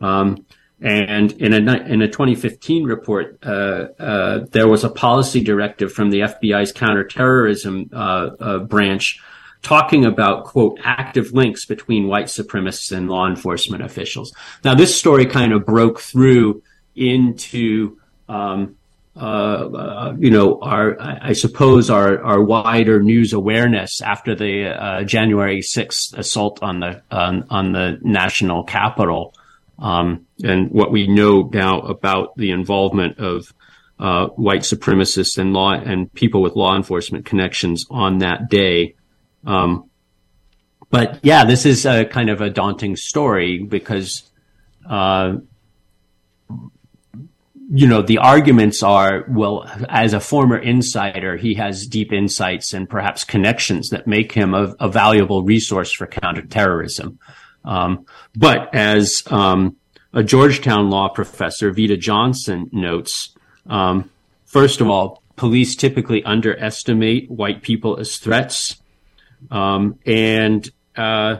Um, and in a in a 2015 report, uh, uh, there was a policy directive from the FBI's counterterrorism uh, uh, branch talking about, quote, active links between white supremacists and law enforcement officials. Now, this story kind of broke through into, um, uh, uh, you know, our, I suppose our, our wider news awareness after the, uh, January 6th assault on the, on, on the national Capitol. Um, and what we know now about the involvement of, uh, white supremacists and law and people with law enforcement connections on that day. Um, but yeah, this is a kind of a daunting story because, uh, you know, the arguments are, well, as a former insider, he has deep insights and perhaps connections that make him a, a valuable resource for counterterrorism. Um, but as um, a Georgetown law professor, Vida Johnson, notes, um, first of all, police typically underestimate white people as threats. Um, and uh,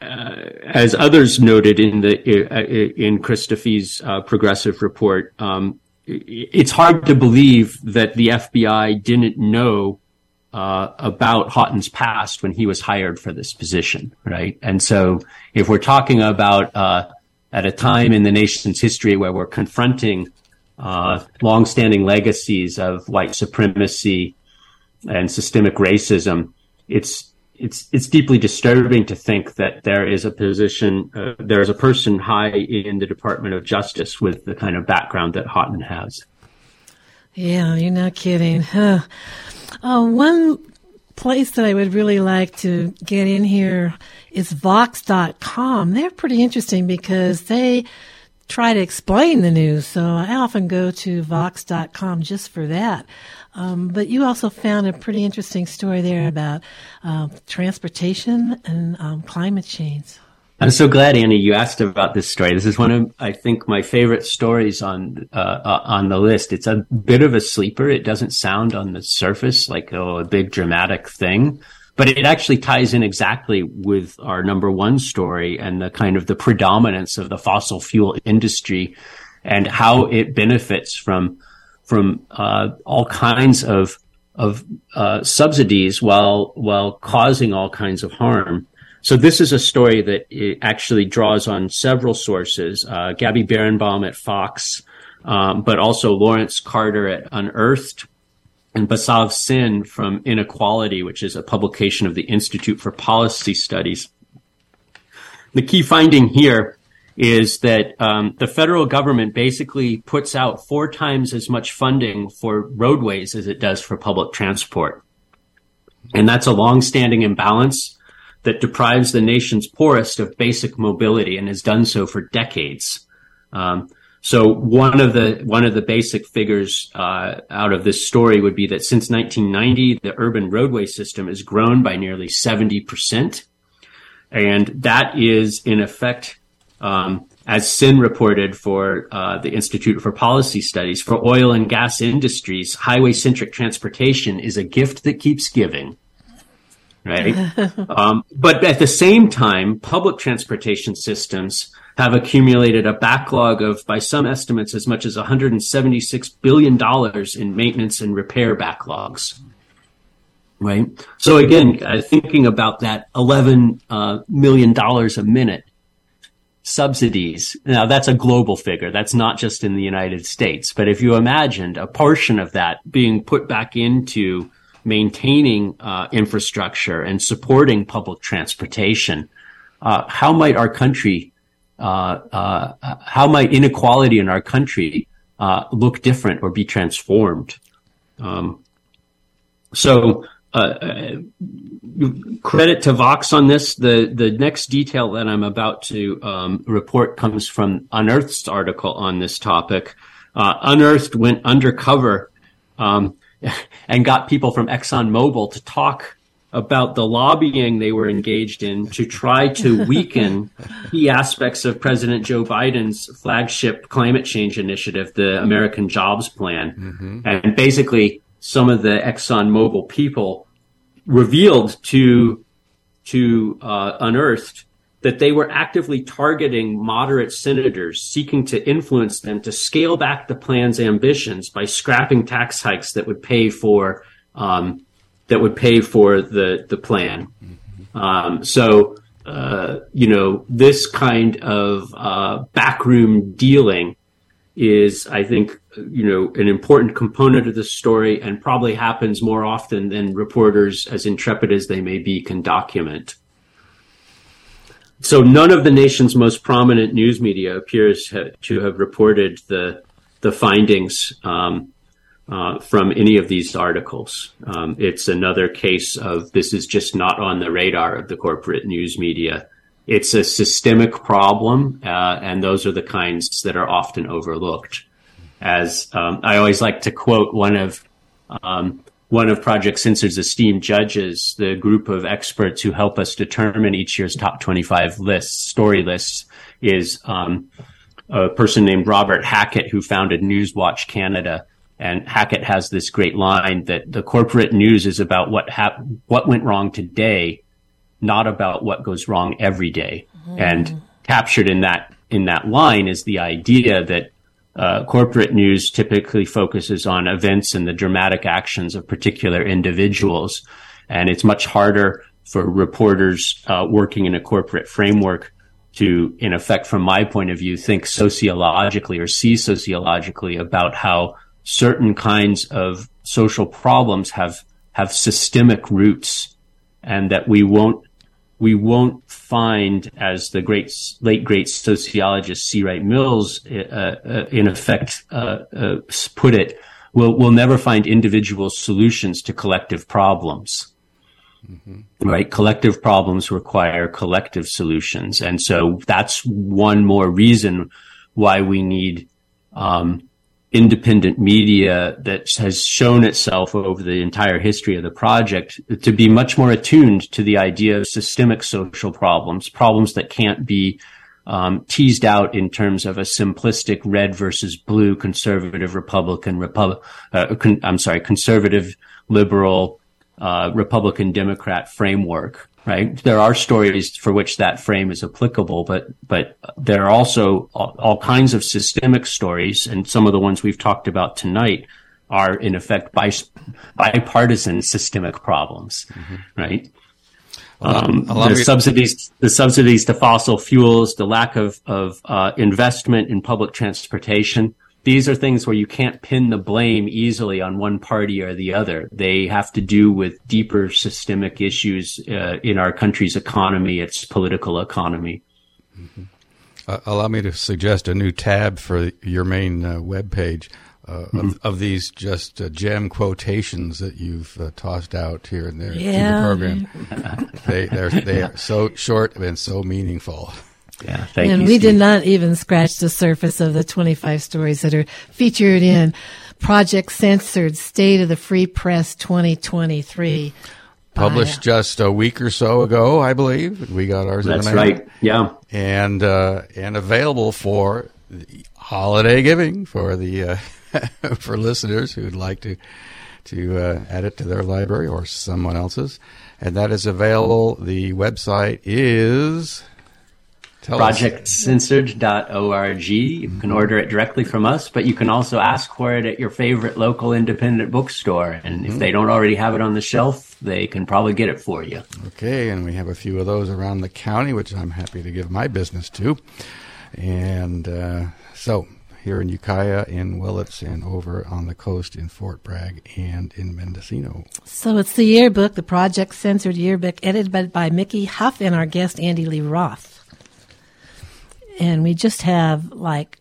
uh, as others noted in the uh, in Christophi's uh, progressive report, um, it's hard to believe that the FBI didn't know uh, about Haughton's past when he was hired for this position, right? And so, if we're talking about uh, at a time in the nation's history where we're confronting longstanding legacies of white supremacy and systemic racism, it's it's it's deeply disturbing to think that there is a position, uh, there is a person high in the Department of Justice with the kind of background that Haughton has. Yeah, you're not kidding. Huh. (laughs) Uh, one place that I would really like to get in here is Vox.com. They're pretty interesting because they try to explain the news. So I often go to Vox.com just for that. Um, but you also found a pretty interesting story there about uh, transportation and um, climate change. I'm so glad, Annie, you asked about this story. This is one of, I think, my favorite stories on uh, uh, on the list. It's a bit of a sleeper. It doesn't sound on the surface like oh, a big dramatic thing, but it actually ties in exactly with our number one story and the kind of the predominance of the fossil fuel industry and how it benefits from from uh, all kinds of of uh, subsidies while while causing all kinds of harm. So this is a story that actually draws on several sources. Uh, Gabby Birenbaum at Vox, um, but also Lawrence Carter at Unearthed, and Basav Sen from Inequality, which is a publication of the Institute for Policy Studies. The key finding here is that um, the federal government basically puts out four times as much funding for roadways as it does for public transport. And that's a long-standing imbalance that deprives the nation's poorest of basic mobility and has done so for decades. Um, so one of the one of the basic figures uh, out of this story would be that since 1990, the urban roadway system has grown by nearly 70 percent, and that is in effect, um, as Sen reported for uh, the Institute for Policy Studies, for oil and gas industries, highway centric transportation is a gift that keeps giving right? (laughs) um, but at the same time, public transportation systems have accumulated a backlog of, by some estimates, as much as $176 billion in maintenance and repair backlogs. Right. So again, uh, thinking about that eleven uh, million dollars a minute subsidies. Now that's a global figure. That's not just in the United States. But if you imagined a portion of that being put back into maintaining uh, infrastructure and supporting public transportation, uh, how might our country, uh, uh how might inequality in our country uh, look different or be transformed? Um, so, uh, credit to Vox on this. The the next detail that I'm about to um, report comes from Unearthed's article on this topic. Unearthed went undercover. Um, (laughs) and got people from ExxonMobil to talk about the lobbying they were engaged in to try to (laughs) weaken key aspects of President Joe Biden's flagship climate change initiative, the American Jobs Plan. Mm-hmm. And basically, some of the ExxonMobil people revealed to to uh, unearthed that they were actively targeting moderate senators, seeking to influence them to scale back the plan's ambitions by scrapping tax hikes that would pay for um, that would pay for the the plan. Um, so, uh, you know, this kind of uh, backroom dealing is, I think, you know, an important component of the story, and probably happens more often than reporters, as intrepid as they may be, can document. So none of the nation's most prominent news media appears ha- to have reported the the findings um, uh, from any of these articles. Um, it's another case of this is just not on the radar of the corporate news media. It's a systemic problem, uh, and those are the kinds that are often overlooked. As um, I always like to quote one of um, one of Project Censored's esteemed judges, the group of experts who help us determine each year's top 25 lists, story lists, is um, a person named Robert Hackett who founded Newswatch Canada. And Hackett has this great line that the corporate news is about what hap- what went wrong today, not about what goes wrong every day. Mm. And captured in that in that line is the idea that uh, corporate news typically focuses on events and the dramatic actions of particular individuals. And it's much harder for reporters uh, working in a corporate framework to, in effect, from my point of view, think sociologically or see sociologically about how certain kinds of social problems have have systemic roots and that we won't we won't find, as the great late great sociologist C. Wright Mills, uh, uh, in effect, uh, uh, put it, we'll we'll never find individual solutions to collective problems. Mm-hmm. Right, collective problems require collective solutions, and so that's one more reason why we need um, independent media that has shown itself over the entire history of the project to be much more attuned to the idea of systemic social problems, problems that can't be um, teased out in terms of a simplistic red versus blue, conservative, Republican, Repub- uh, con- I'm sorry, conservative, liberal, uh, Republican, Democrat framework right? There are stories for which that frame is applicable, but but there are also all, all, kinds of systemic stories, and some of the ones we've talked about tonight are in effect bipartisan systemic problems, mm-hmm. right? Um, the subsidies, the subsidies to fossil fuels, the lack of of uh, investment in public transportation these are things where you can't pin the blame easily on one party or the other. They have to do with deeper systemic issues uh, in our country's economy, its political economy. Mm-hmm. Uh, allow me to suggest a new tab for your main uh, web page. Uh, mm-hmm. of, of, these just uh, gem quotations that you've uh, tossed out here and there yeah. the program. (laughs) they, they're, they are so short and so meaningful. Yeah, thank and you. we Steve. did not even scratch the surface of the 25 stories that are featured in Project Censored State of the Free Press 2023. Published just a week or so ago, I believe. We got ours. That's right. Yeah, and uh, and available for holiday giving for the uh, (laughs) for listeners who'd like to to uh, add it to their library or someone else's, and that is available. The website is projectcensored.org. You can order it directly from us, but you can also ask for it at your favorite local independent bookstore. And if mm-hmm. they don't already have it on the shelf, they can probably get it for you. Okay, and we have a few of those around the county, which I'm happy to give my business to. And uh, so here in Ukiah, in Willits, and over on the coast in Fort Bragg and in Mendocino. So it's the yearbook, the Project Censored yearbook, edited by, by Mickey Huff and our guest Andy Lee Roth and we just have like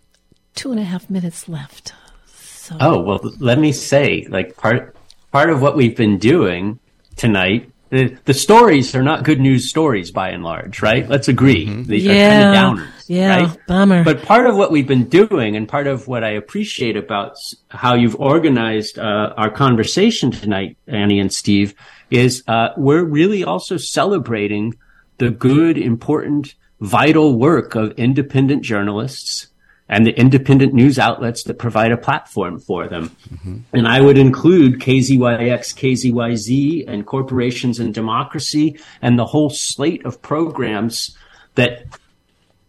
two and a half minutes left. So. Oh well, let me say, like part part of what we've been doing tonight. The, the stories are not good news stories by and large, right? Let's agree. Mm-hmm. They yeah, are kind of downers, yeah, right? Bummer. But part of what we've been doing, and part of what I appreciate about how you've organized uh, our conversation tonight, Annie and Steve, is uh, we're really also celebrating the good, important vital work of independent journalists and the independent news outlets that provide a platform for them. Mm-hmm. And I would include KZYX, KZYZ, and Corporations and Democracy, and the whole slate of programs that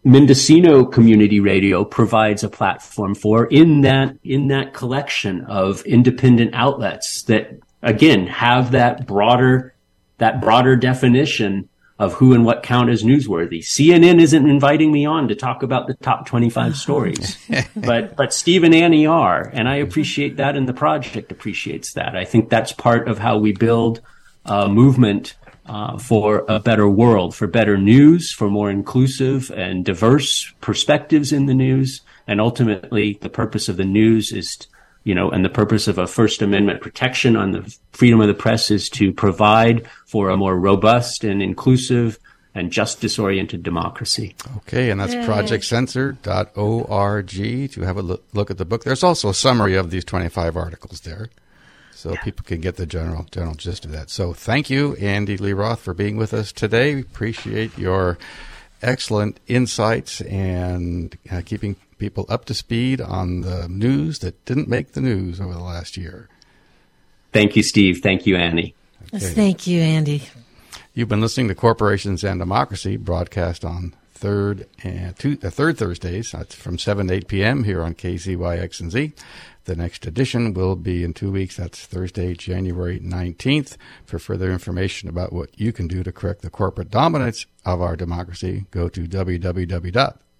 Mendocino Community Radio provides a platform for in that in that collection of independent outlets that again have that broader that broader definition of who and what count as newsworthy. CNN isn't inviting me on to talk about the top 25 stories, (laughs) but, but Steve and Annie are. And I appreciate that and the project appreciates that. I think that's part of how we build a movement uh, for a better world, for better news, for more inclusive and diverse perspectives in the news. And ultimately, the purpose of the news is you know, and the purpose of a First Amendment protection on the freedom of the press is to provide for a more robust and inclusive and justice oriented democracy. Okay, and that's Yay. projectcensored.org to have a look at the book. There's also a summary of these 25 articles there. So yeah. people can get the general general gist of that. So thank you, Andy Lee Roth, for being with us today. We appreciate your excellent insights and uh, keeping people up to speed on the news that didn't make the news over the last year. Thank you, Steve. Thank you, Annie. Okay. Thank you, Andy. You've been listening to Corporations and Democracy, broadcast on third and two, uh, third Thursdays. That's from seven to eight p.m. here on KZYX and Z. The next edition will be in two weeks. That's Thursday, January 19th. For further information about what you can do to correct the corporate dominance of our democracy, go to www